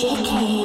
JK